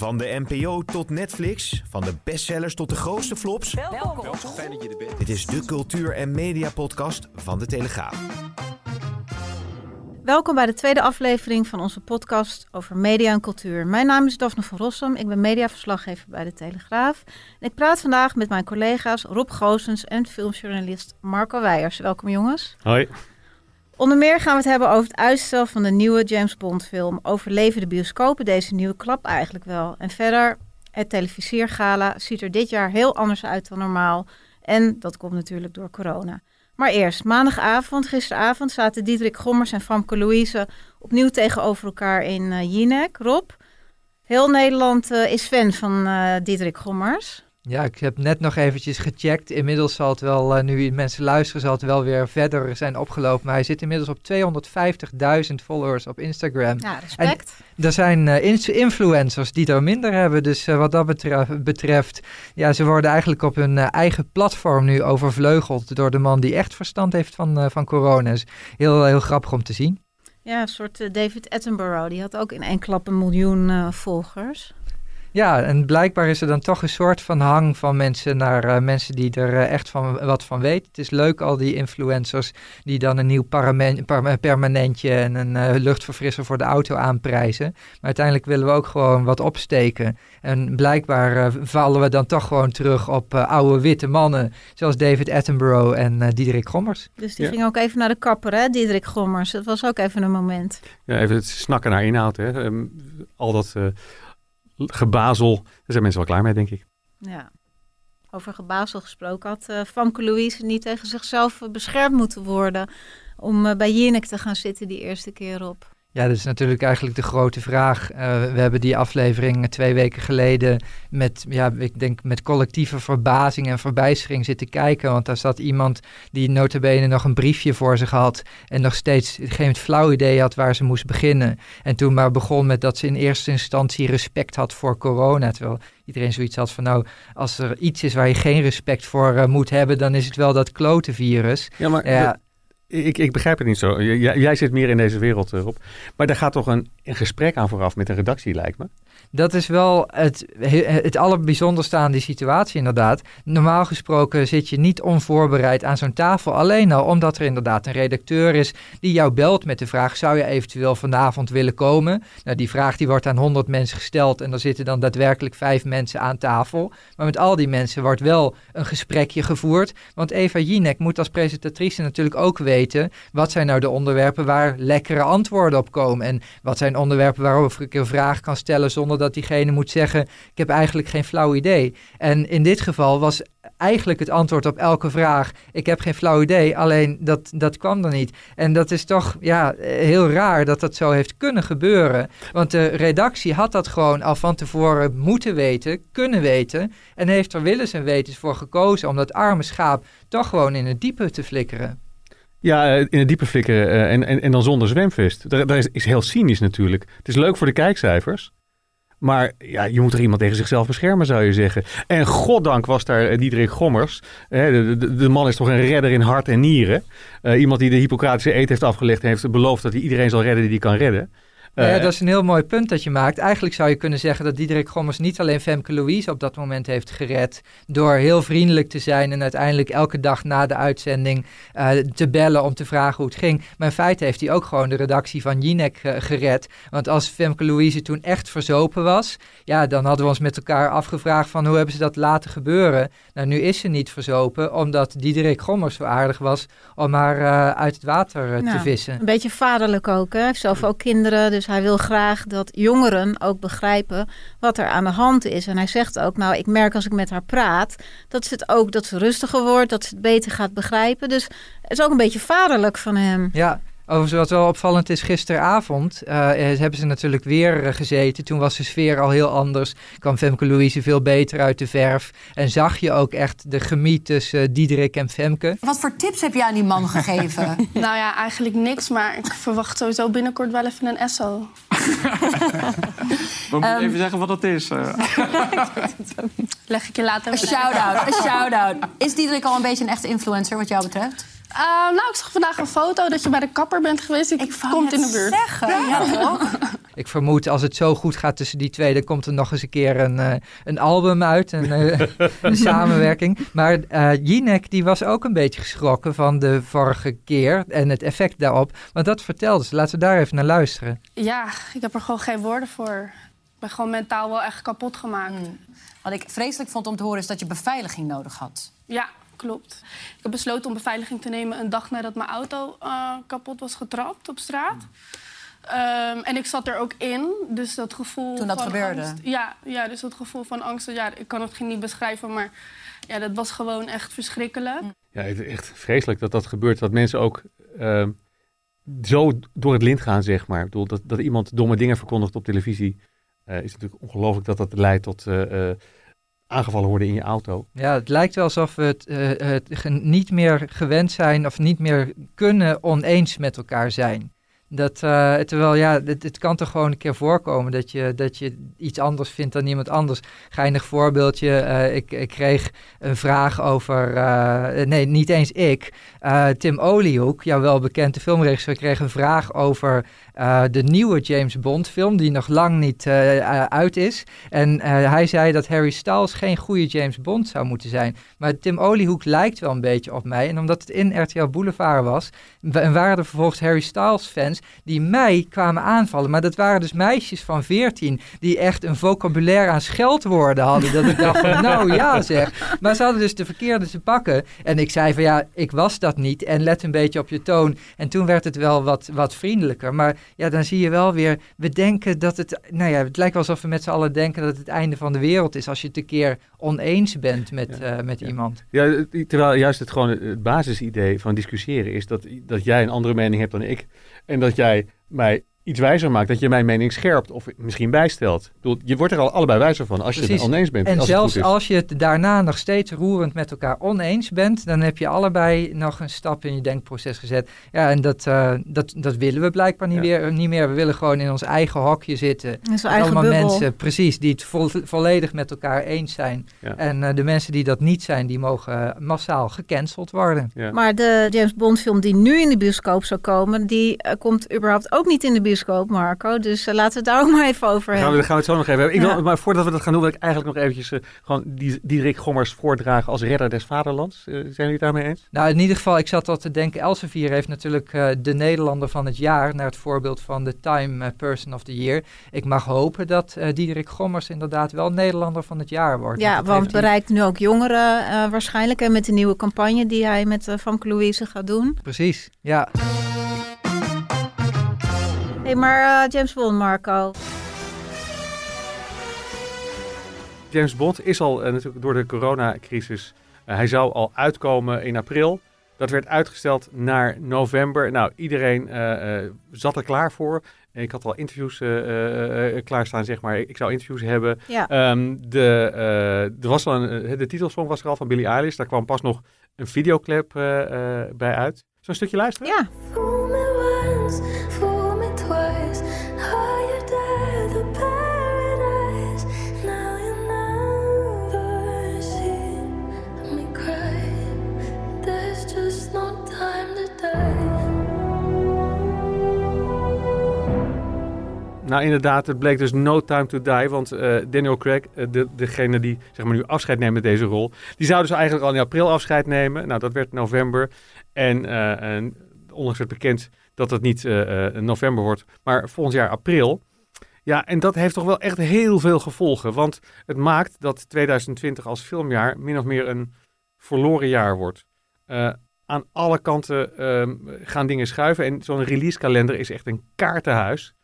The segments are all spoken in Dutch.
Van de NPO tot Netflix, van de bestsellers tot de grootste flops. Welkom. Fijn dat je er bent. Dit is de cultuur- en mediapodcast van de Telegraaf. Welkom bij de tweede aflevering van onze podcast over media en cultuur. Mijn naam is Daphne van Rossum, ik ben mediaverslaggever bij de Telegraaf. En ik praat vandaag met mijn collega's Rob Goosens en filmjournalist Marco Weijers. Welkom jongens. Hoi. Onder meer gaan we het hebben over het uitstel van de nieuwe James Bond film. Overleven de bioscopen deze nieuwe klap eigenlijk wel? En verder, het televisiergala ziet er dit jaar heel anders uit dan normaal. En dat komt natuurlijk door corona. Maar eerst, maandagavond, gisteravond zaten Diederik Gommers en Famke Louise opnieuw tegenover elkaar in uh, Jinek. Rob, heel Nederland uh, is fan van uh, Diederik Gommers. Ja, ik heb net nog eventjes gecheckt. Inmiddels zal het wel, uh, nu mensen luisteren, zal het wel weer verder zijn opgelopen. Maar hij zit inmiddels op 250.000 followers op Instagram. Ja, respect. En er zijn uh, influencers die er minder hebben. Dus uh, wat dat betreft, betreft, ja, ze worden eigenlijk op hun eigen platform nu overvleugeld door de man die echt verstand heeft van, van corona. Dus heel, heel grappig om te zien. Ja, een soort David Attenborough. Die had ook in één klap een miljoen volgers. Ja, en blijkbaar is er dan toch een soort van hang van mensen naar uh, mensen die er uh, echt van, wat van weten. Het is leuk, al die influencers die dan een nieuw permanentje en een uh, luchtverfrisser voor de auto aanprijzen. Maar uiteindelijk willen we ook gewoon wat opsteken. En blijkbaar vallen we dan toch gewoon terug op oude witte mannen, zoals David Attenborough en Diederik Gommers. Dus die ja. ging ook even naar de kapper, hè, Diederik Gommers. Dat was ook even een moment. Ja, even het snakken naar inhoud, hè. Um, al dat gebazel. Daar zijn mensen wel klaar mee, denk ik. Ja. Over gebazel gesproken had uh, Louise niet tegen zichzelf beschermd moeten worden om uh, bij Jinek te gaan zitten die eerste keer op. Ja, dat is natuurlijk eigenlijk de grote vraag. Uh, we hebben die aflevering twee weken geleden met, ja, ik denk met collectieve verbazing en verbijstering zitten kijken. Want daar zat iemand die notabene nog een briefje voor zich had en nog steeds geen flauw idee had waar ze moest beginnen. En toen maar begon met dat ze in eerste instantie respect had voor corona. Terwijl iedereen zoiets had van nou, als er iets is waar je geen respect voor uh, moet hebben, dan is het wel dat klote virus. Ja, maar... ik, ik begrijp het niet zo. Jij, zit meer in deze wereld, Rob. Maar daar gaat toch een, een gesprek aan vooraf met een redactie, lijkt me? Dat is wel het, het allerbijzonderste aan die situatie inderdaad. Normaal gesproken zit je niet onvoorbereid aan zo'n tafel. Alleen al omdat er inderdaad een redacteur is die jou belt met de vraag... zou je eventueel vanavond willen komen? Nou, die vraag die wordt aan 100 mensen gesteld... en er zitten dan daadwerkelijk vijf mensen aan tafel. Maar met al die mensen wordt wel een gesprekje gevoerd. Want Eva Jinek moet als presentatrice natuurlijk ook weten... wat zijn nou de onderwerpen waar lekkere antwoorden op komen... en wat zijn onderwerpen waarover ik een vraag kan stellen... zonder dat diegene moet zeggen: Ik heb eigenlijk geen flauw idee. En in dit geval was eigenlijk het antwoord op elke vraag: Ik heb geen flauw idee. Alleen dat, dat kwam er niet. En dat is toch ja, heel raar dat dat zo heeft kunnen gebeuren. Want de redactie had dat gewoon al van tevoren moeten weten, kunnen weten. En heeft er willens en wetens voor gekozen om dat arme schaap toch gewoon in het diepe te flikkeren. Ja, in het diepe flikkeren uh, en, en, en dan zonder zwemvest. Dat, is, is heel cynisch natuurlijk. Het is leuk voor de kijkcijfers. Maar ja, je moet er iemand tegen zichzelf beschermen, zou je zeggen. En goddank was daar Diederik Gommers. De, de, man is toch een redder in hart en nieren. Iemand die de Hippocratische eet heeft afgelegd en heeft beloofd dat hij iedereen zal redden die hij kan redden. Uh, ja, dat is een heel mooi punt dat je maakt. Eigenlijk zou je kunnen zeggen dat Diederik Gommers niet alleen Femke Louise op dat moment heeft gered. door heel vriendelijk te zijn en uiteindelijk elke dag na de uitzending uh, te bellen om te vragen hoe het ging. Maar in feite heeft hij ook gewoon de redactie van Jinek uh, gered. Want als Femke Louise toen echt verzopen was. ja, dan hadden we ons met elkaar afgevraagd van hoe hebben ze dat laten gebeuren. Nou, nu is ze niet verzopen omdat Diederik Gommers zo aardig was om haar uit het water nou, te vissen. Een beetje vaderlijk ook, hè? Hij heeft zelf ook kinderen. Dus hij wil graag dat jongeren ook begrijpen wat er aan de hand is. En hij zegt ook, nou, ik merk als ik met haar praat, dat ze het ook, dat ze rustiger wordt, dat ze het beter gaat begrijpen. Dus het is ook een beetje vaderlijk van hem. Ja, Overigens, wat wel opvallend is, gisteravond uh, hebben ze natuurlijk weer uh, gezeten. Toen was de sfeer al heel anders. Kwam Femke Louise veel beter uit de verf. En zag je ook echt de chemie tussen uh, Diederik en Femke. Wat voor tips heb je aan die man gegeven? nou ja, eigenlijk niks. Maar ik verwacht sowieso binnenkort wel even een Esso. Moet um, even zeggen wat dat is? Leg ik je later Een shout-out, een shout-out. Is Diederik al een beetje een echte influencer wat jou betreft? Uh, nou, ik zag vandaag een foto dat je bij de kapper bent geweest. Ik, ik komt in de buurt. Zeggen. Ja, toch? Ik vermoed als het zo goed gaat tussen die twee, dan komt er nog eens een keer een, uh, een album uit, een, uh, een samenwerking. Maar uh, Jinek die was ook een beetje geschrokken van de vorige keer en het effect daarop. Want dat vertelde ze. Laten we daar even naar luisteren. Ja, ik heb er gewoon geen woorden voor. Ik ben gewoon mentaal wel echt kapot gemaakt. Mm. Wat ik vreselijk vond om te horen is dat je beveiliging nodig had. Ja, klopt. Ik heb besloten om beveiliging te nemen een dag nadat mijn auto uh, kapot was getrapt op straat. Um, en ik zat er ook in, dus dat gevoel Toen dat van gebeurde? Angst, ja, ja, dus dat gevoel van angst, ja, ik kan het niet beschrijven, maar ja, dat was gewoon echt verschrikkelijk. Ja, echt vreselijk dat dat gebeurt, dat mensen ook uh, zo door het lint gaan, zeg maar. Ik bedoel, dat, dat iemand domme dingen verkondigt op televisie, uh, is natuurlijk ongelooflijk dat dat leidt tot uh, aangevallen worden in je auto. Ja, het lijkt wel alsof we het, het niet meer gewend zijn of niet meer kunnen oneens met elkaar zijn. Dat, uh, terwijl ja, het, kan toch gewoon een keer voorkomen dat je, dat je iets anders vindt dan iemand anders. Geinig voorbeeldje, uh, ik, ik kreeg een vraag over, nee, niet eens ik. Tim Oliehoek, jouw wel bekende filmregisseur, kreeg een vraag over de nieuwe James Bond film, die nog lang niet uit is. En hij zei dat Harry Styles geen goede James Bond zou moeten zijn. Maar Tim Oliehoek lijkt wel een beetje op mij. En omdat het in RTL Boulevard was, en waren er vervolgens Harry Styles fans die mij kwamen aanvallen. Maar dat waren dus meisjes van 14 die echt een vocabulaire aan scheldwoorden hadden. Dat ik dacht van, nou ja zeg. Maar ze hadden dus de verkeerde te pakken. En ik zei van, ja, ik was dat niet. En let een beetje op je toon. En toen werd het wel wat, wat vriendelijker. Maar ja, dan zie je wel weer, we denken dat het, nou ja, het lijkt wel alsof we met z'n allen denken dat het het einde van de wereld is. Als je het een keer oneens bent met, ja, uh, met ja. iemand. Ja, terwijl juist het gewoon het basisidee van discussiëren is dat, dat jij een andere mening hebt dan ik. En dat jij mij iets wijzer maakt, dat je mijn mening scherpt of misschien bijstelt. Bedoel, je wordt er al allebei wijzer van als je het oneens bent. En als zelfs het goed is. als je het daarna nog steeds roerend met elkaar oneens bent, dan heb je allebei nog een stap in je denkproces gezet. Ja, en dat, uh, dat, dat willen we blijkbaar niet, Ja. weer, niet meer. We willen gewoon in ons eigen hokje zitten. In eigen allemaal bubbel. mensen, precies, die het vo- volledig met elkaar eens zijn. Ja. En eh, de mensen die dat niet zijn, die mogen eh, massaal gecanceld worden. Ja. Maar de James Bond film die nu in de bioscoop zou komen, die eh, komt überhaupt ook niet in de bioscoop, Marco. Dus eh, laten we het daar ook maar even over we, hebben. daar gaan we het zo nog even hebben. Ik Ja. wil, maar voordat we dat gaan doen, wil ik eigenlijk nog eventjes eh, gewoon die, Diederik Gommers voordragen als redder des vaderlands. Eh, zijn jullie het daarmee eens? Nou, in ieder geval, ik zat al te denken, Elsevier heeft natuurlijk eh, de Nederlander van het jaar, naar het voorbeeld van de Time Person of the Year. Ik mag hopen dat eh Diederik Gommers inderdaad wel Nederlander van het jaar wordt. Ja, want bereikt nu ook jongeren eh, waarschijnlijk. En met de nieuwe campagne die hij met uh, Famke Louise gaat doen. Precies, ja. Hey, maar eh, James Bond, Marco. James Bond is al eh, natuurlijk door de coronacrisis. eh, hij zou al uitkomen in april. Dat werd uitgesteld naar november. Nou, iedereen eh, eh, zat er klaar voor. Ik had al interviews eh, eh, eh, klaarstaan, zeg maar. Ik zou interviews hebben. Ja. Ehm, de, eh, er was al een, de titelsong was er al van Billie Eilish. Daar kwam pas nog een videoclip bij uit. Zo'n stukje luisteren? Ja. Nou, inderdaad, het bleek dus no time to die. Want eh, Daniel Craig, eh, de, degene die zeg maar, nu afscheid neemt met deze rol, die zou dus eigenlijk al in april afscheid nemen. Nou, dat werd november. En, eh, en onlangs werd bekend dat het niet november wordt, maar volgend jaar april. Ja, en dat heeft toch wel echt heel veel gevolgen. Want het maakt dat 2020 als filmjaar min of meer een verloren jaar wordt. Aan alle kanten ehm, gaan dingen schuiven. En zo'n releasekalender is echt een kaartenhuis.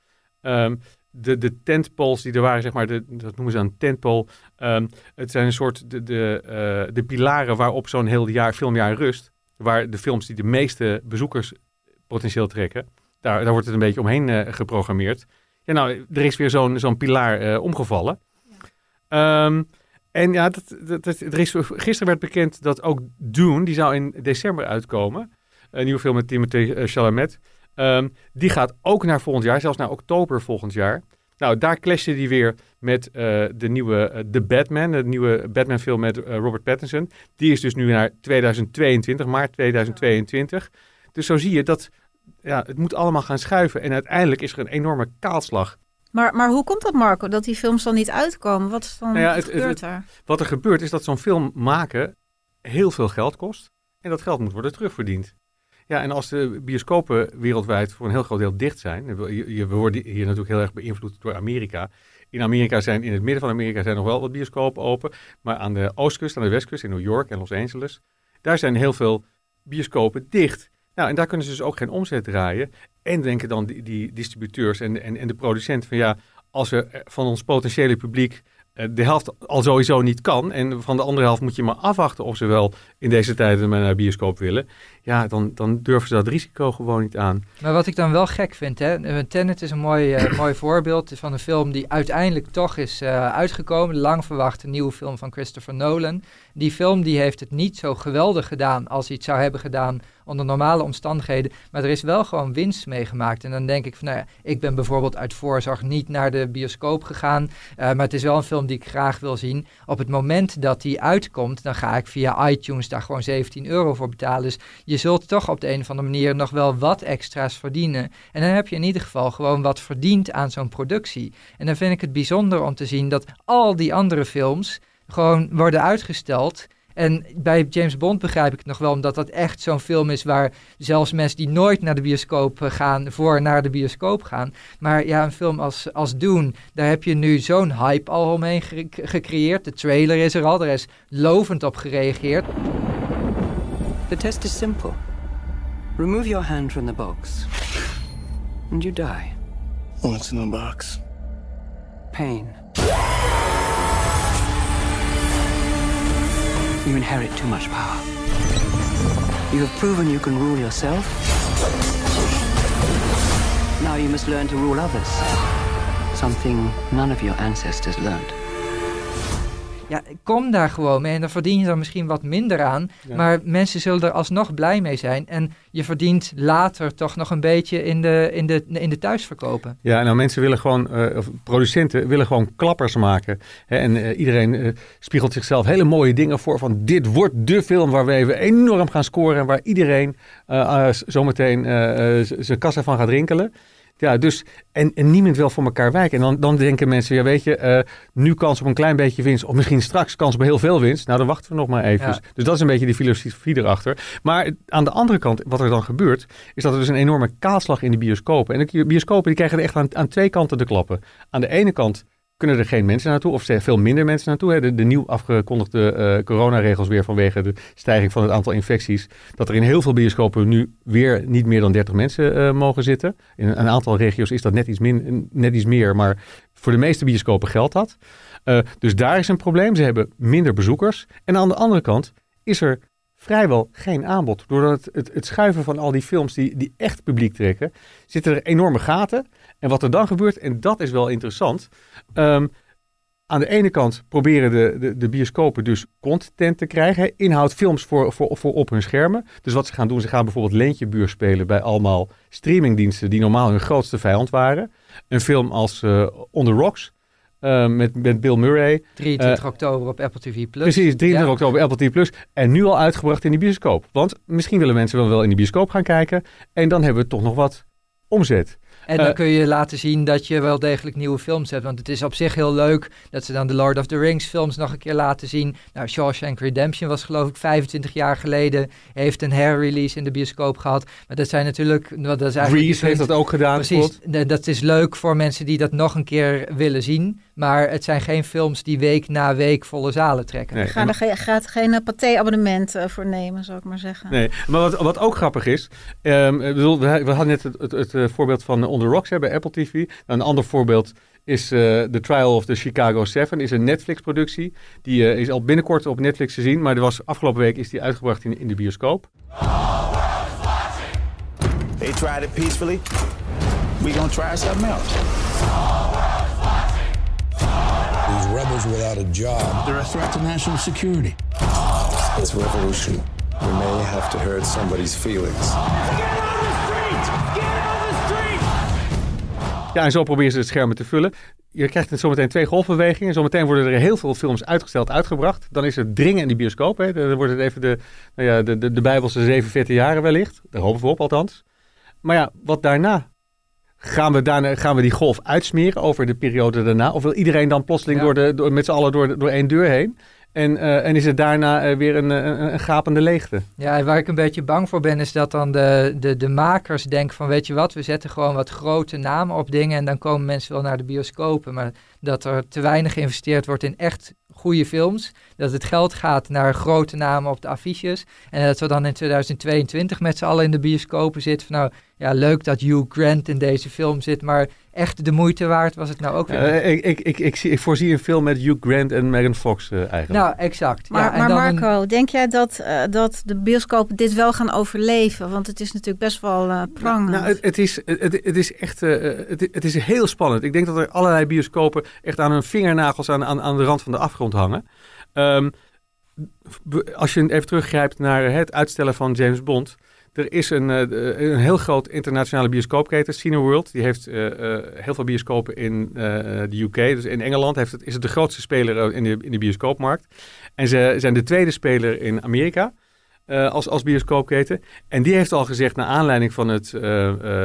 Ehm, de, de tentpoles die er waren, zeg maar, de, dat noemen ze een tentpole. Ehm, het zijn een soort de, de, eh, de pilaren waarop zo'n heel jaar, filmjaar rust. Waar de films die de meeste bezoekers potentieel trekken. daar, daar wordt het een beetje omheen eh, geprogrammeerd. Ja, nou, er is weer zo'n zo'n pilaar eh, omgevallen. Ehm, en ja, dat, dat, dat- er is, gisteren werd bekend dat ook Dune, die zou in december uitkomen. Een nieuwe film met Timothée Chalamet. Ehm, die gaat ook naar volgend jaar, zelfs naar oktober volgend jaar. Nou, daar clashte die weer met eh, de nieuwe eh, The Batman, de nieuwe Batman film met eh, Robert Pattinson. Die is dus nu naar 2022, maart 2022. Dus zo zie je dat ja, het moet allemaal gaan schuiven. En uiteindelijk is er een enorme kaalslag. Maar, maar hoe komt dat, Marco, dat die films dan niet uitkomen? Wat is dan Nou ja, het- het- gebeurt het- er? Wat er gebeurt is dat zo'n film maken heel veel geld kost. En dat geld moet worden terugverdiend. Ja, en als de bioscopen wereldwijd voor een heel groot deel dicht zijn. We, worden hier natuurlijk heel erg beïnvloed door Amerika. In Amerika zijn, in het midden van Amerika zijn nog wel wat bioscopen open. Maar aan de oostkust, aan de westkust, in New York en Los Angeles. Daar zijn heel veel bioscopen dicht. Nou, en daar kunnen ze dus ook geen omzet draaien. En denken dan die, distributeurs en, en, en de producenten van ja, als we eh, van ons potentiële publiek de helft al sowieso niet kan. En van de andere helft moet je maar afwachten of ze wel in deze tijden naar de bioscoop willen. Ja, dan, dan durven ze dat risico gewoon niet aan. Maar wat ik dan wel gek vind, hè, eh, Tenet is een mooi, eh, mooi voorbeeld van een film die uiteindelijk toch is eh, uitgekomen. De lang verwachte nieuwe film van Christopher Nolan. Die film die heeft het niet zo geweldig gedaan als hij het zou hebben gedaan onder normale omstandigheden. Maar er is wel gewoon winst meegemaakt. En dan denk ik van, nou ja, ik ben bijvoorbeeld uit voorzorg niet naar de bioscoop gegaan. eh, maar het is wel een film die ik graag wil zien. Op het moment dat die uitkomt, dan ga ik via iTunes daar gewoon 17 euro voor betalen. Dus je zult toch op de een of andere manier nog wel wat extra's verdienen. En dan heb je in ieder geval gewoon wat verdiend aan zo'n productie. En dan vind ik het bijzonder om te zien dat al die andere films gewoon worden uitgesteld. En bij James Bond begrijp ik het nog wel, omdat dat echt zo'n film is waar zelfs mensen die nooit naar de bioscoop eh, gaan, voor naar de bioscoop gaan. Maar ja, een film als, als Dune, daar heb je nu zo'n hype al omheen gecreëerd. De trailer is er al, er is lovend op gereageerd. The test is simple. Remove your hand from the box, and you die. What's in the box? Pain. You inherit too much power. You have proven you can rule yourself. Now you must learn to rule others. Something none of your ancestors learned. Ja, kom daar gewoon mee en dan verdien je er misschien wat minder aan. Ja. Maar mensen zullen er alsnog blij mee zijn. En je verdient later toch nog een beetje in de, in de, in de thuisverkopen. Ja, nou mensen willen gewoon, eh, of producenten willen gewoon klappers maken. Hè, en eh, iedereen eh, spiegelt zichzelf hele mooie dingen voor. Van dit wordt de film waar we even enorm gaan scoren. En waar iedereen zometeen zijn kassa van gaat rinkelen. Ja, dus, en, en niemand wil voor elkaar wijken. En dan, dan denken mensen, ja weet je, eh, nu kans op een klein beetje winst. Of misschien straks kans op heel veel winst. Nou, dan wachten we nog maar even. Ja. Dus dat is een beetje die filosofie erachter. Maar aan de andere kant, wat er dan gebeurt, is dat er dus een enorme kaalslag in de bioscopen. En de bioscopen die krijgen er echt aan, aan twee kanten de klappen. Aan de ene kant kunnen er geen mensen naartoe, of veel minder mensen naartoe. Hè. De, de nieuw afgekondigde eh, coronaregels weer vanwege de stijging van het aantal infecties. Dat er in heel veel bioscopen nu weer niet meer dan 30 mensen eh, mogen zitten. In een aantal regio's is dat net iets, min, net iets meer, maar voor de meeste bioscopen geldt dat. Eh, dus daar is een probleem. Ze hebben minder bezoekers. En aan de andere kant is er vrijwel geen aanbod. Doordat het, het, het schuiven van al die films die, die echt publiek trekken, zitten er enorme gaten. En wat er dan gebeurt, en dat is wel interessant. ehm, aan de ene kant proberen de, de, de bioscopen dus content te krijgen. Inhoud, films voor, voor, voor op hun schermen. Dus wat ze gaan doen, ze gaan bijvoorbeeld leentjebuur spelen bij allemaal streamingdiensten die normaal hun grootste vijand waren. Een film als eh, On the Rocks eh, met, met Bill Murray. 23 Eh, oktober op Apple TV+. Plus. Precies, 23 Ja. oktober Apple TV+. Plus. En nu al uitgebracht in de bioscoop. Want misschien willen mensen wel, wel in de bioscoop gaan kijken. En dan hebben we toch nog wat omzet. En dan Eh, kun je laten zien dat je wel degelijk nieuwe films hebt. Want het is op zich heel leuk dat ze dan de Lord of the Rings films nog een keer laten zien. Nou, Shawshank Redemption was geloof ik 25 jaar geleden. Heeft een herrelease in de bioscoop gehad. Maar dat zijn natuurlijk... Dat is eigenlijk Grease heeft dat ook gedaan. Precies, dat is leuk voor mensen die dat nog een keer willen zien. Maar het zijn geen films die week na week volle zalen trekken. Nee, Ga er ge- gaat geen eh, pathé-abonnement eh, voor nemen, zou ik maar zeggen. Nee, maar wat, wat ook grappig is, ehm, we, hadden net het, het, het, voorbeeld van On The Rocks bij Apple TV. Nou, een ander voorbeeld is eh, The Trial of the Chicago Seven, is een Netflix-productie. Die eh, is al binnenkort op Netflix te zien, maar er was, afgelopen week is die uitgebracht in, in de bioscoop. They tried it peacefully. We gonna try something else. These rebels without a job. They're a threat to national security. It's revolution. We may have to hurt somebody's feelings. Ja, en zo proberen ze het schermen te vullen. Je krijgt zometeen twee golfbewegingen. Zometeen worden er heel veel films uitgesteld, uitgebracht. Dan is er dringen in de bioscoop. Hè. Dan wordt het even de, nou ja, de, de, de Bijbelse 47 jaren wellicht. Daar hopen we op althans. Maar ja, wat daarna? Gaan we, daarna, gaan we die golf uitsmeren over de periode daarna? Of wil iedereen dan plotseling Ja. door de, door, met z'n allen door, door één deur heen? En, eh, en is het daarna eh, weer een, een, een gapende leegte? Ja, waar ik een beetje bang voor ben, is dat dan de, de, de makers denken van, weet je wat, we zetten gewoon wat grote namen op dingen en dan komen mensen wel naar de bioscopen. Maar dat er te weinig geïnvesteerd wordt in echt goede films, dat het geld gaat naar grote namen op de affiches en dat we dan in 2022 met z'n allen in de bioscopen zitten van, nou ja, leuk dat Hugh Grant in deze film zit, maar echt de moeite waard was het nou ook weer. Eh, ik, ik, ik, ik, zie, ik voorzie een film met Hugh Grant en Megan Fox eh, eigenlijk. nou, exact. Maar, ja, en maar dan een- Marco, denk jij dat, eh, dat de bioscopen dit wel gaan overleven? Want het is natuurlijk best wel eh prangend. Nou, het, het, is, het, het is echt eh, het, het is heel spannend. Ik denk dat er allerlei bioscopen echt aan hun vingernagels aan, aan, aan de rand van de afgrond hangen. Ehm, als je even teruggrijpt naar het uitstellen van James Bond. Er is een, eh, een heel groot internationale bioscoopketen, Cineworld. Die heeft eh, eh, heel veel bioscopen in de UK. Dus in Engeland heeft het, is het de grootste speler in de, in de bioscoopmarkt. En ze zijn de tweede speler in Amerika als, als bioscoopketen. En die heeft al gezegd, naar aanleiding van het,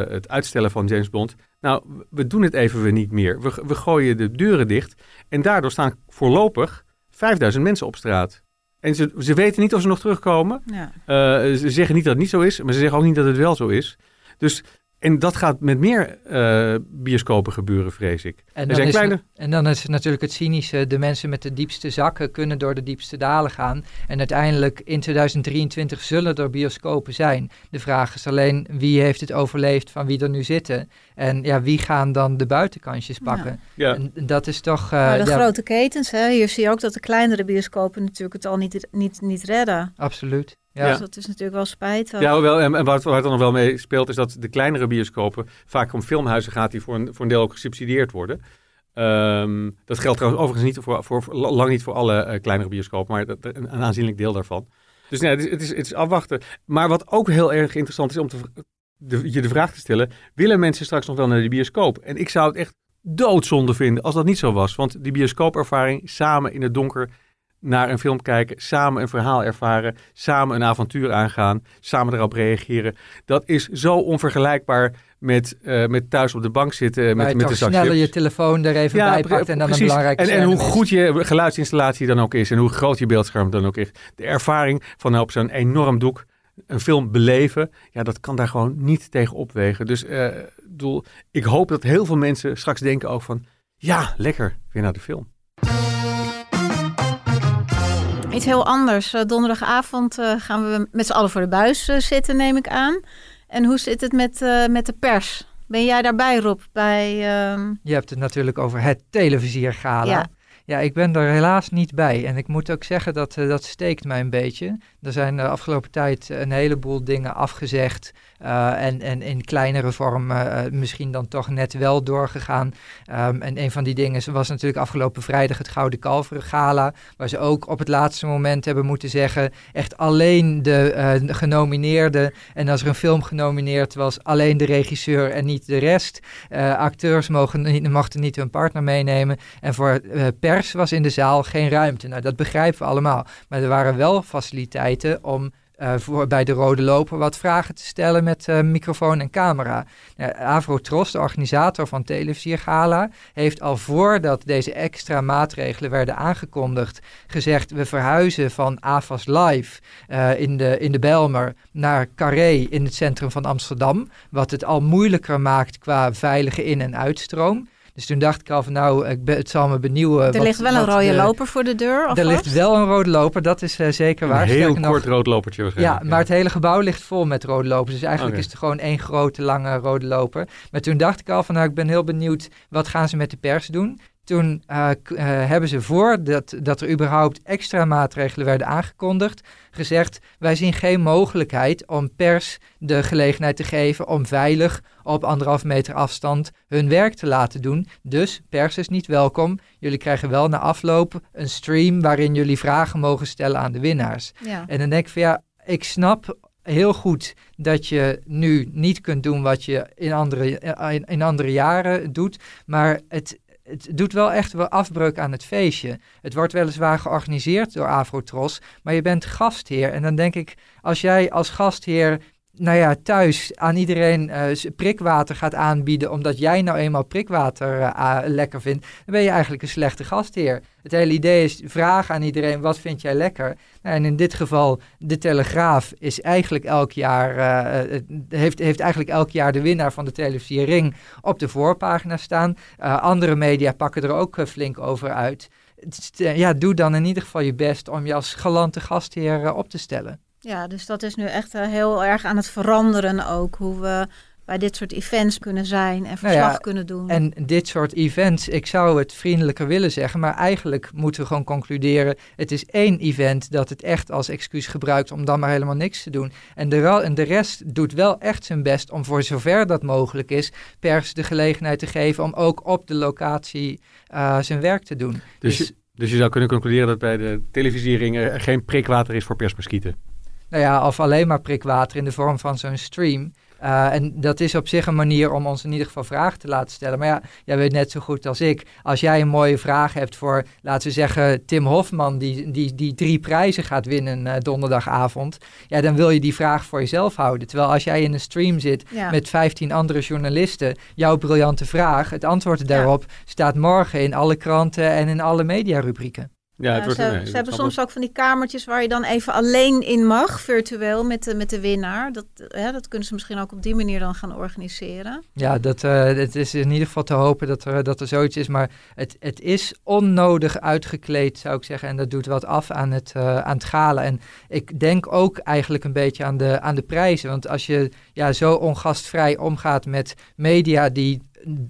het uitstellen van James Bond... Nou, we doen het even weer niet meer. We, we gooien de deuren dicht. En daardoor staan voorlopig 5000 mensen op straat. En ze, ze weten niet of ze nog terugkomen. Ja. Eh, ze zeggen niet dat het niet zo is, maar ze zeggen ook niet dat het wel zo is. Dus, en dat gaat met meer eh, bioscopen gebeuren, vrees ik. En er dan, zijn is, kleine... en dan is natuurlijk het cynische, de mensen met de diepste zakken kunnen door de diepste dalen gaan. En uiteindelijk in 2023 zullen er bioscopen zijn. De vraag is alleen wie heeft het overleefd van wie er nu zitten. En ja, wie gaan dan de buitenkansjes pakken. Ja. En dat is toch... eh, Maar de ja, grote ketens, hè, hier zie je ook dat de kleinere bioscopen natuurlijk het al niet, niet, niet redden. Absoluut. Ja. Dus dat is natuurlijk wel spijtig. Ja, hoewel, en, en waar, het, waar het dan nog wel mee speelt, is dat de kleinere bioscopen vaak om filmhuizen gaat die voor een, voor een deel ook gesubsidieerd worden. Ehm, dat geldt trouwens overigens niet voor, voor, voor- lang niet voor alle eh, kleinere bioscopen, maar dat, een, een aanzienlijk deel daarvan. Dus nee, het is, het, is, het is afwachten. Maar wat ook heel erg interessant is om te, de, je de vraag te stellen, willen mensen straks nog wel naar de bioscoop? En ik zou het echt doodzonde vinden als dat niet zo was. Want die bioscoopervaring, samen in het donker naar een film kijken, samen een verhaal ervaren, samen een avontuur aangaan, samen erop reageren. Dat is zo onvergelijkbaar met, eh, met thuis op de bank zitten met, met een zak sneller chips. je telefoon er even bij pakt en dan precies. een belangrijke en, en hoe goed je geluidsinstallatie dan ook is en hoe groot je beeldscherm dan ook is. De ervaring van op zo'n enorm doek een film beleven, ja, dat kan daar gewoon niet tegen opwegen. Dus bedoel, ik hoop dat heel veel mensen straks denken ook van, ja, lekker, weer naar de film. Iets heel anders. Eh, donderdagavond eh, gaan we met z'n allen voor de buis eh, zitten, neem ik aan. En hoe zit het met, met de pers? Ben jij daarbij, Rob? Bij, ehm, Je hebt het natuurlijk over het televisiergala. Ja. Ja. ik ben er helaas niet bij. En ik moet ook zeggen dat eh, dat steekt mij een beetje. Er zijn de afgelopen tijd een heleboel dingen afgezegd. eh, en, en in kleinere vorm eh, misschien dan toch net wel doorgegaan. Ehm, en een van die dingen was natuurlijk afgelopen vrijdag het Gouden Kalveren Gala. Waar ze ook op het laatste moment hebben moeten zeggen... echt alleen de genomineerden. En als er een film genomineerd was... alleen de regisseur en niet de rest. Acteurs mogen niet, mochten niet hun partner meenemen. En voor eh, was in de zaal geen ruimte. Nou, dat begrijpen we allemaal. Maar er waren wel faciliteiten om eh, voor, bij de Rode Loper wat vragen te stellen met eh, microfoon en camera. Nou, Avrotros, de organisator van Televisiergala, heeft al voordat deze extra maatregelen werden aangekondigd, gezegd we verhuizen van AFAS Live eh, in, de, in de Belmer naar Carré in het centrum van Amsterdam, wat het al moeilijker maakt qua veilige in- en uitstroom. Dus toen dacht ik al van nou, ik ben, het zal me benieuwen. er wat- ligt wel een rode de- loper voor de deur. Er alvast? ligt wel een rode loper, dat is eh, zeker waar. Een heel Sterker nog- kort roodlopertje ja, waarschijnlijk. maar het hele gebouw ligt vol met rode lopers. Dus eigenlijk is het gewoon één grote lange rode loper. Maar toen dacht ik al van nou, ik ben heel benieuwd wat gaan ze met de pers doen. Toen uh, k- uh, hebben ze voordat dat er überhaupt extra maatregelen werden aangekondigd, gezegd: wij zien geen mogelijkheid om pers de gelegenheid te geven om veilig op anderhalf meter afstand hun werk te laten doen. Dus pers is niet welkom. Jullie krijgen wel na afloop een stream waarin jullie vragen mogen stellen aan de winnaars. Ja. En dan denk ik van ja, ik snap heel goed dat je nu niet kunt doen wat je in andere, in, in andere jaren doet. Maar het, het doet wel echt wel afbreuk aan het feestje. Het wordt weliswaar georganiseerd door Afrotros, maar je bent gastheer. En dan denk ik, als jij als gastheer nou ja, thuis aan iedereen uh, prikwater gaat aanbieden, omdat jij nou eenmaal prikwater uh, lekker vindt, dan ben je eigenlijk een slechte gastheer. Het hele idee is vragen aan iedereen, wat vind jij lekker? Nou, en in dit geval, de Telegraaf is eigenlijk elk jaar, uh, heeft, heeft eigenlijk elk jaar de winnaar van de televisiering op de voorpagina staan. andere media pakken er ook flink over uit. Ja, doe dan in ieder geval je best om je als galante gastheer op te stellen. Ja, dus dat is nu echt uh, heel erg aan het veranderen ook. Hoe we bij dit soort events kunnen zijn en verslag nou ja, kunnen doen. En dit soort events, ik zou het vriendelijker willen zeggen, maar eigenlijk moeten we gewoon concluderen: het is één event dat het echt als excuus gebruikt om dan maar helemaal niks te doen. En de, en de rest doet wel echt zijn best om voor zover dat mogelijk is, pers de gelegenheid te geven om ook op de locatie uh, zijn werk te doen. Dus, dus, dus je zou kunnen concluderen dat bij de televisiering er geen prikwater is voor persmuskieten? Nou ja, of alleen maar prikwater in de vorm van zo'n stream. Uh, en dat is op zich een manier om ons in ieder geval vragen te laten stellen. Maar ja, jij weet net zo goed als ik. Als jij een mooie vraag hebt voor, laten we zeggen, Tim Hofman, die, die, die drie prijzen gaat winnen uh, donderdagavond. Ja, dan wil je die vraag voor jezelf houden. Terwijl als jij in een stream zit ja. met 15 andere journalisten, jouw briljante vraag, het antwoord daarop ja. staat morgen in alle kranten en in alle mediarubrieken. Ja, het wordt, ze, nee, ze hebben soms ook van die kamertjes waar je dan even alleen in mag, virtueel, met de, met de winnaar. Dat, hè, dat kunnen ze misschien ook op die manier dan gaan organiseren. Ja, dat, uh, het is in ieder geval te hopen dat er, dat er zoiets is. Maar het, het is onnodig uitgekleed, zou ik zeggen. En dat doet wat af aan het, uh, aan het galen. En ik denk ook eigenlijk een beetje aan de, aan de prijzen. Want als je ja, zo ongastvrij omgaat met media die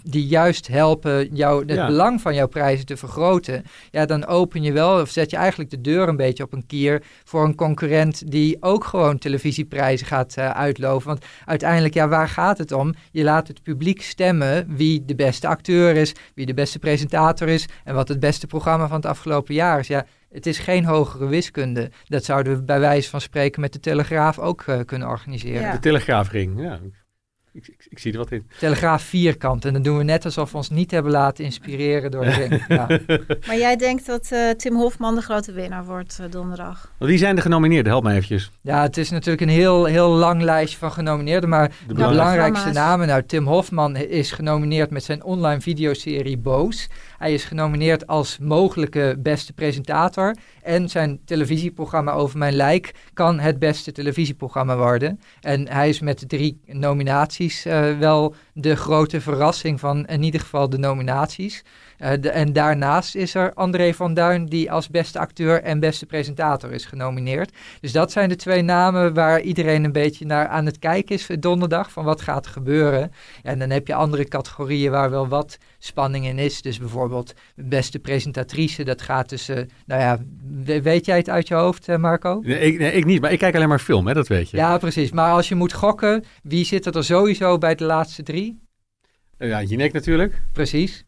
die juist helpen jou het ja. belang van jouw prijzen te vergroten, ja, dan open je wel of zet je eigenlijk de deur een beetje op een kier voor een concurrent die ook gewoon televisieprijzen gaat uh, uitloven. Want uiteindelijk, ja, waar gaat het om? Je laat het publiek stemmen wie de beste acteur is, wie de beste presentator is en wat het beste programma van het afgelopen jaar is. Ja, het is geen hogere wiskunde. Dat zouden we bij wijze van spreken met de Telegraaf ook uh, kunnen organiseren. Ja. De Telegraafring, ja. Ik, ik, ik, zie er wat in. Telegraaf vierkant. En dan doen we net alsof we ons niet hebben laten inspireren door de ring. Ja. Maar jij denkt dat uh, Tim Hofman de grote winnaar wordt uh, donderdag? Wie zijn de genomineerden? Help mij eventjes. Ja, het is natuurlijk een heel, heel lang lijstje van genomineerden. Maar de, de belangrijkste namen. Nou, Tim Hofman is genomineerd met zijn online videoserie Boos. Hij is genomineerd als mogelijke beste presentator. En zijn televisieprogramma Over Mijn Lijk kan het beste televisieprogramma worden. En hij is met drie nominaties uh, wel de grote verrassing van in ieder geval de nominaties. Uh, de, en daarnaast is er André van Duin, die als beste acteur en beste presentator is genomineerd. Dus dat zijn de twee namen waar iedereen een beetje naar aan het kijken is donderdag, van wat gaat er gebeuren. En dan heb je andere categorieën waar wel wat spanning in is. Dus bijvoorbeeld beste presentatrice, dat gaat tussen, nou ja, weet jij het uit je hoofd, Marco? Nee ik, nee, ik niet, maar ik kijk alleen maar film, hè, dat weet je. Ja, precies. Maar als je moet gokken, wie zit er sowieso bij de laatste drie? Uh, ja, Jinek natuurlijk. Precies.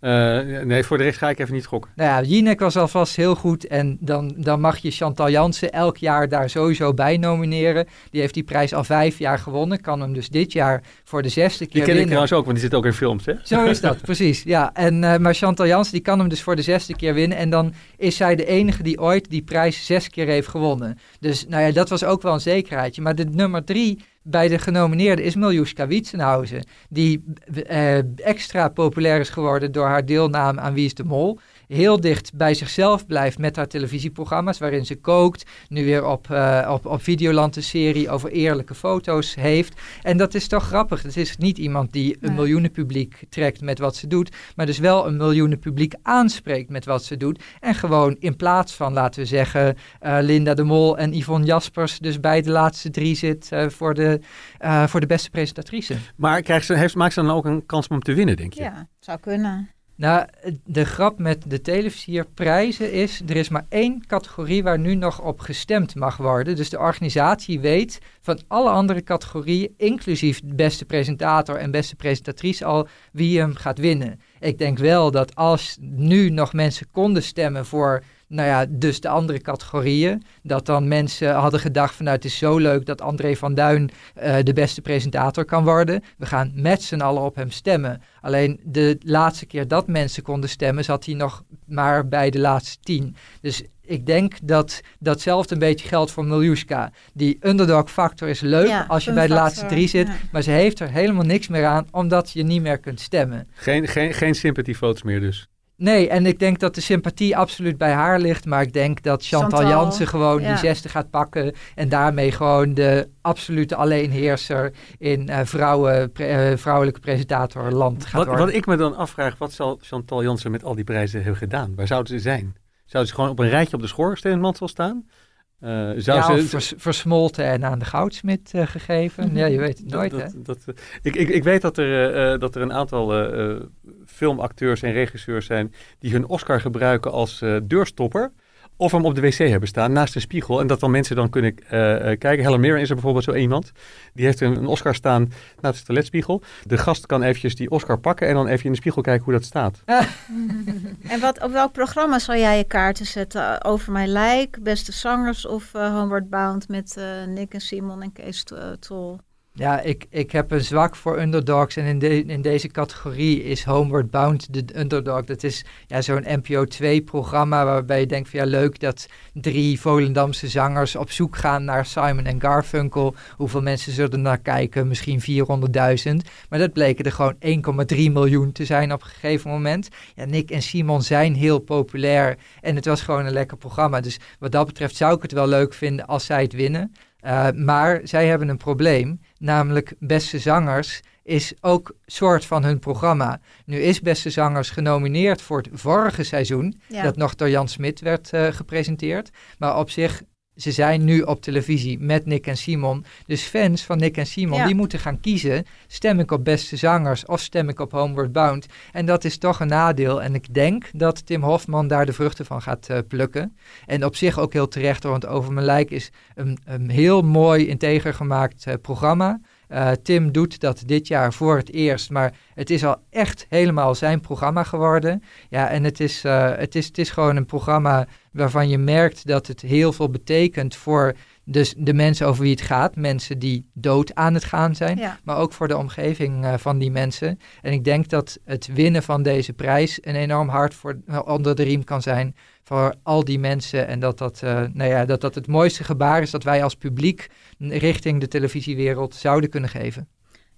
Uh, nee, voor de rest ga ik even niet gokken. Nou ja, Jinek was alvast heel goed. En dan, dan mag je Chantal Jansen elk jaar daar sowieso bij nomineren. Die heeft die prijs al vijf jaar gewonnen. Kan hem dus dit jaar voor de zesde keer winnen. Die ken winnen. ik trouwens ook, want die zit ook in films, hè? Zo is dat, precies. Ja, en, uh, maar Chantal Jansen die kan hem dus voor de zesde keer winnen. En dan is zij de enige die ooit die prijs zes keer heeft gewonnen. Dus nou ja, dat was ook wel een zekerheidje. Maar de nummer drie bij de genomineerden is Miljuska Wietsenhausen, die uh, extra populair is geworden door haar deelname aan Wie is de Mol. Heel dicht bij zichzelf blijft met haar televisieprogramma's, waarin ze kookt. Nu weer op, uh, op, op Videoland een serie over eerlijke foto's heeft. En dat is toch grappig. Het is niet iemand die een miljoenen publiek trekt met wat ze doet, maar dus wel een miljoenen publiek aanspreekt met wat ze doet. En gewoon in plaats van, laten we zeggen, uh, Linda de Mol en Yvonne Jaspers, dus bij de laatste drie zit uh, voor, de, voor de beste presentatrice. Maar krijgt ze, heeft, maakt ze dan ook een kans om te winnen, denk je? Ja, zou kunnen. Nou, de grap met de televisierprijzen is, er is maar één categorie waar nu nog op gestemd mag worden. Dus de organisatie weet van alle andere categorieën, inclusief beste presentator en beste presentatrice al, wie hem gaat winnen. Ik denk wel dat als nu nog mensen konden stemmen voor nou ja, dus de andere categorieën. Dat dan mensen hadden gedacht van nou het is zo leuk dat André van Duin eh, de beste presentator kan worden. We gaan met z'n allen op hem stemmen. Alleen de laatste keer dat mensen konden stemmen zat hij nog maar bij de laatste tien. Dus ik denk dat datzelfde een beetje geldt voor Miljuska. Die underdog factor is leuk Ja, als je bij de factor, laatste drie zit. ja. Maar ze heeft er helemaal niks meer aan omdat je niet meer kunt stemmen. Geen, geen, geen sympathiefoto's meer dus. Nee, en ik denk dat de sympathie absoluut bij haar ligt. Maar ik denk dat Chantal, Chantal, Jansen gewoon ja. die zesde gaat pakken. En daarmee gewoon de absolute alleenheerser in eh, vrouwen, pre- eh, vrouwelijke presentatorland gaat Wat, worden. wat ik me dan afvraag, wat zal Chantal Jansen met al die prijzen hebben gedaan? Waar zouden ze zijn? Zouden ze gewoon op een rijtje op de schoorsteenmantel staan? Eh, zou ja, ze, of vers- versmolten en aan de goudsmit eh, gegeven. Ja, je weet het nooit, dat, hè? dat, dat, eh, ik, ik, ik weet dat er, dat er een aantal filmacteurs en regisseurs zijn die hun Oscar gebruiken als deurstopper. Of hem op de wc hebben staan naast een spiegel. En dat dan mensen dan kunnen eh, eh, kijken. Helen Mirren is er bijvoorbeeld zo iemand. Die heeft een, Oscar staan naast de toiletspiegel. De gast kan eventjes die Oscar pakken en dan even in de spiegel kijken hoe dat staat. En wat, op welk programma zal jij je kaarten zetten? Over mijn lijk, Beste Zangers of eh, Homeward Bound met eh, Nick en Simon en Kees eh, Tol? Ja, ik, ik heb een zwak voor underdogs. En in, de, in deze categorie is Homeward Bound de underdog. Dat is ja, zo'n NPO 2-programma waarbij je denkt van ja, leuk dat drie Volendamse zangers op zoek gaan naar Simon en Garfunkel. Hoeveel mensen zullen naar kijken? Misschien 400.000. Maar dat bleken er gewoon 1,3 miljoen te zijn op een gegeven moment. Ja, Nick en Simon zijn heel populair en het was gewoon een lekker programma. Dus wat dat betreft zou ik het wel leuk vinden als zij het winnen. Uh, maar zij hebben een probleem, namelijk Beste Zangers is ook soort van hun programma. Nu is Beste Zangers genomineerd voor het vorige seizoen, Ja. dat nog door Jan Smit werd uh, gepresenteerd. Maar op zich, ze zijn nu op televisie met Nick en Simon. Dus fans van Nick en Simon, Ja. die moeten gaan kiezen. Stem ik op Beste Zangers of stem ik op Homeward Bound? En dat is toch een nadeel. En ik denk dat Tim Hofman daar de vruchten van gaat uh, plukken. En op zich ook heel terecht, want Over Mijn Lijk is een, een heel mooi, integer gemaakt uh, programma. Uh, Tim doet dat dit jaar voor het eerst, maar het is al echt helemaal zijn programma geworden. Ja, en het is, uh, het is, het is gewoon een programma waarvan je merkt dat het heel veel betekent voor dus de mensen over wie het gaat. Mensen die dood aan het gaan zijn, Ja. maar ook voor de omgeving uh, van die mensen. En ik denk dat het winnen van deze prijs een enorm hard voor, onder de riem kan zijn voor al die mensen. En dat dat, uh, nou ja, dat dat het mooiste gebaar is dat wij als publiek richting de televisiewereld zouden kunnen geven.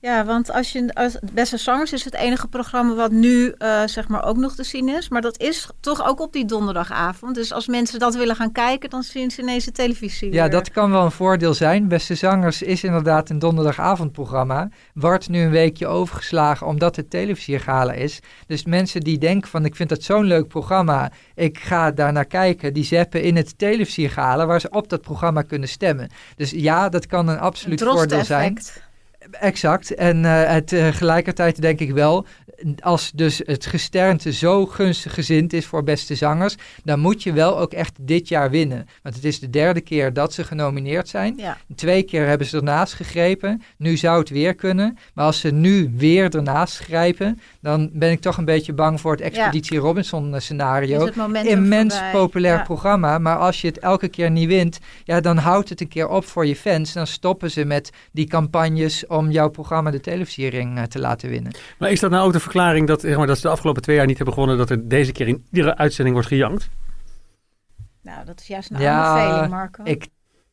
Ja, want als je als Beste Zangers is het enige programma wat nu uh, zeg maar ook nog te zien is. Maar dat is toch ook op die donderdagavond. Dus als mensen dat willen gaan kijken, dan zien ze ineens de televisie. Ja, weer. dat kan wel een voordeel zijn. Beste Zangers is inderdaad een donderdagavondprogramma. Wordt nu een weekje overgeslagen omdat het televisiegala is. Dus mensen die denken van ik vind dat zo'n leuk programma, ik ga daar naar kijken, die zeppen in het televisiegala waar ze op dat programma kunnen stemmen. Dus ja, dat kan een absoluut Een voordeel zijn. Exact. En uh, het, tegelijkertijd denk ik wel, als dus het gesternte zo gunstig gezind is voor beste zangers, dan moet je wel ook echt dit jaar winnen. Want het is de derde keer dat ze genomineerd zijn. Ja. Twee keer hebben ze ernaast gegrepen. Nu zou het weer kunnen. Maar als ze nu weer ernaast grijpen, dan ben ik toch een beetje bang voor het Expeditie Robinson eh, scenario. Is het momentum Immens voorbij. populair Ja. programma. Maar als je het elke keer niet wint, ja, dan houdt het een keer op voor je fans. Dan stoppen ze met die campagnes om jouw programma de televisiering uh, te laten winnen. Maar is dat nou ook de verklaring dat, zeg maar, dat ze de afgelopen twee jaar niet hebben gewonnen, dat er deze keer in iedere uitzending wordt gejankt? Nou, dat is juist een aanbeveling, Marco. Ik,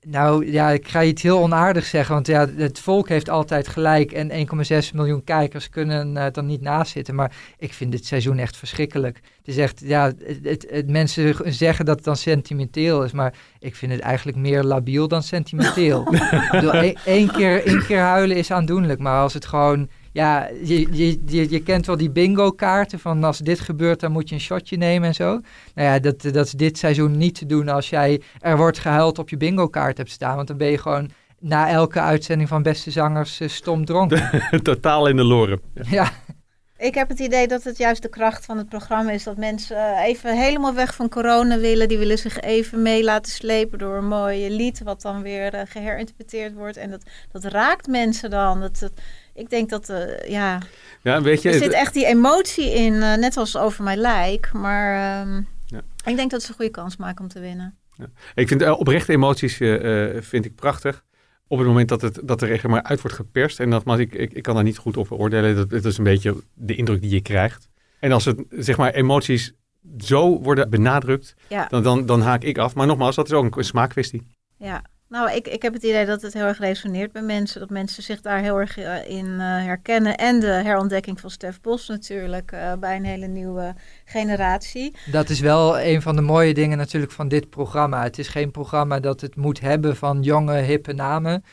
nou ja, ik ga iets heel onaardigs zeggen, want ja, het volk heeft altijd gelijk en 1,6 miljoen kijkers kunnen uh, dan niet naast zitten. Maar ik vind dit seizoen echt verschrikkelijk. Het is echt, ja, het, het, het, mensen zeggen dat het dan sentimenteel is, maar ik vind het eigenlijk meer labiel dan sentimenteel. ik bedoel, één, één keer, één keer huilen is aandoenlijk, maar als het gewoon ja, je, je, je, je, kent wel die bingo-kaarten van als dit gebeurt, dan moet je een shotje nemen en zo. Nou ja, dat, dat is dit seizoen niet te doen als jij er wordt gehuild op je bingo-kaart hebt staan. Want dan ben je gewoon na elke uitzending van Beste Zangers uh, stom dronken. Totaal in de loren. Ja. Ik heb het idee dat het juist de kracht van het programma is. Dat mensen eh, even helemaal weg van corona willen. Die willen zich even mee laten slepen door een mooi lied. Wat dan weer eh, geherinterpreteerd wordt. En dat, dat raakt mensen dan. Dat, dat- ik denk dat, eh, ja... Ja, weet je, er zit echt die emotie in. eh, net als over mijn lijk. Maar ehm, Ja. ik denk dat ze een goede kans maken om te winnen. Ik vind eh, oprechte emoties vind ik prachtig. Op het moment dat, het, dat er echt maar uit wordt geperst. En nogmaals, ik, ik, ik kan daar niet goed op oordelen. Dat, dat is een beetje de indruk die je krijgt. En als het, zeg maar, emoties zo worden benadrukt, Ja. dan, dan, dan haak ik af. Maar nogmaals, dat is ook een smaakkwestie. Ja, nou, ik, ik heb het idee dat het heel erg resoneert bij mensen. Dat mensen zich daar heel erg eh, in eh, herkennen. En de herontdekking van Stef Bos natuurlijk eh, bij een hele nieuwe generatie. Dat is wel een van de mooie dingen natuurlijk van dit programma. Het is geen programma dat het moet hebben van jonge, hippe namen.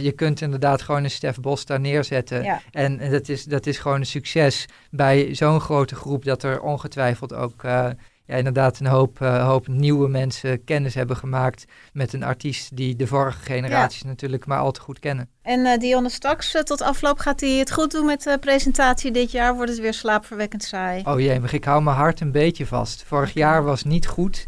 Je kunt inderdaad gewoon een Stef Bos daar neerzetten. Ja. En dat is, dat is gewoon een succes bij zo'n grote groep dat er ongetwijfeld ook... ja, inderdaad een hoop, eh, hoop nieuwe mensen kennis hebben gemaakt met een artiest die de vorige generaties natuurlijk maar al te goed kennen. En eh Dionne straks eh, tot afloop gaat hij het goed doen met de presentatie dit jaar. Wordt het weer slaapverwekkend saai. Oh jee, maar ik hou mijn hart een beetje vast. Vorig jaar was niet goed.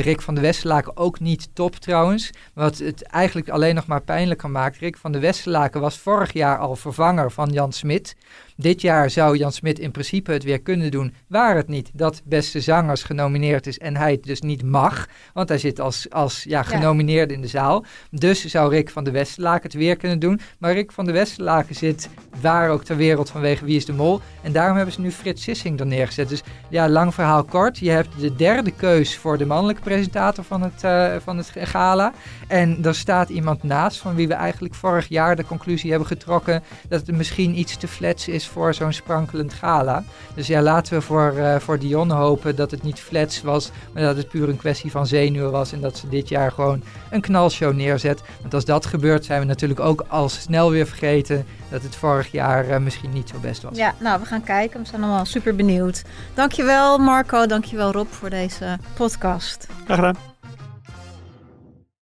Rick van de Westerlaken ook niet top trouwens. Wat het eigenlijk alleen nog maar pijnlijker maakt. Rick van de Westerlaken was vorig jaar al vervanger van Jan Smit. Dit jaar zou Jan Smit in principe het weer kunnen doen. Waar het niet dat beste zangers genomineerd is en hij het dus niet mag. Want hij zit als, als ja, genomineerde in de zaal. Dus zou Rick van de Westerlaken het weer kunnen doen. Maar Rick van de Westerlaken zit waar ook ter wereld vanwege Wie is de Mol. En daarom hebben ze nu Frits Sissing er neergezet. Dus ja, lang verhaal kort. Je hebt de derde keus voor de mannelijke presentator van het, eh, van het gala. En er staat iemand naast van wie we eigenlijk vorig jaar de conclusie hebben getrokken dat het misschien iets te flats is voor zo'n sprankelend gala. Dus ja, laten we voor, eh, voor Dion hopen dat het niet flats was, maar dat het puur een kwestie van zenuwen was en dat ze dit jaar gewoon een knalshow neerzet. Want als dat gebeurt zijn we natuurlijk ook al snel weer vergeten dat het vorig jaar eh, misschien niet zo best was. Ja, nou, we gaan kijken. We zijn allemaal super benieuwd. Dankjewel Marco, dankjewel Rob voor deze podcast. Graag gedaan.